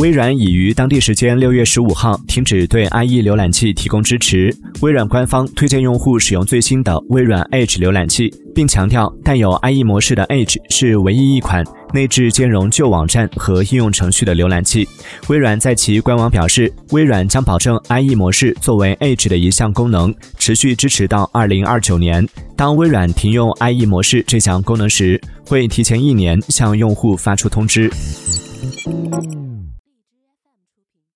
微软已于当地时间六月十五号停止对 IE 浏览器提供支持。微软官方推荐用户使用最新的微软 Edge 浏览器，并强调带有 IE 模式的 Edge 是唯一一款内置兼容旧网站和应用程序的浏览器。微软在其官网表示，微软将保证 IE 模式作为 Edge 的一项功能持续支持到二零二九年。当微软停用 IE 模式这项功能时，会提前一年向用户发出通知。出品。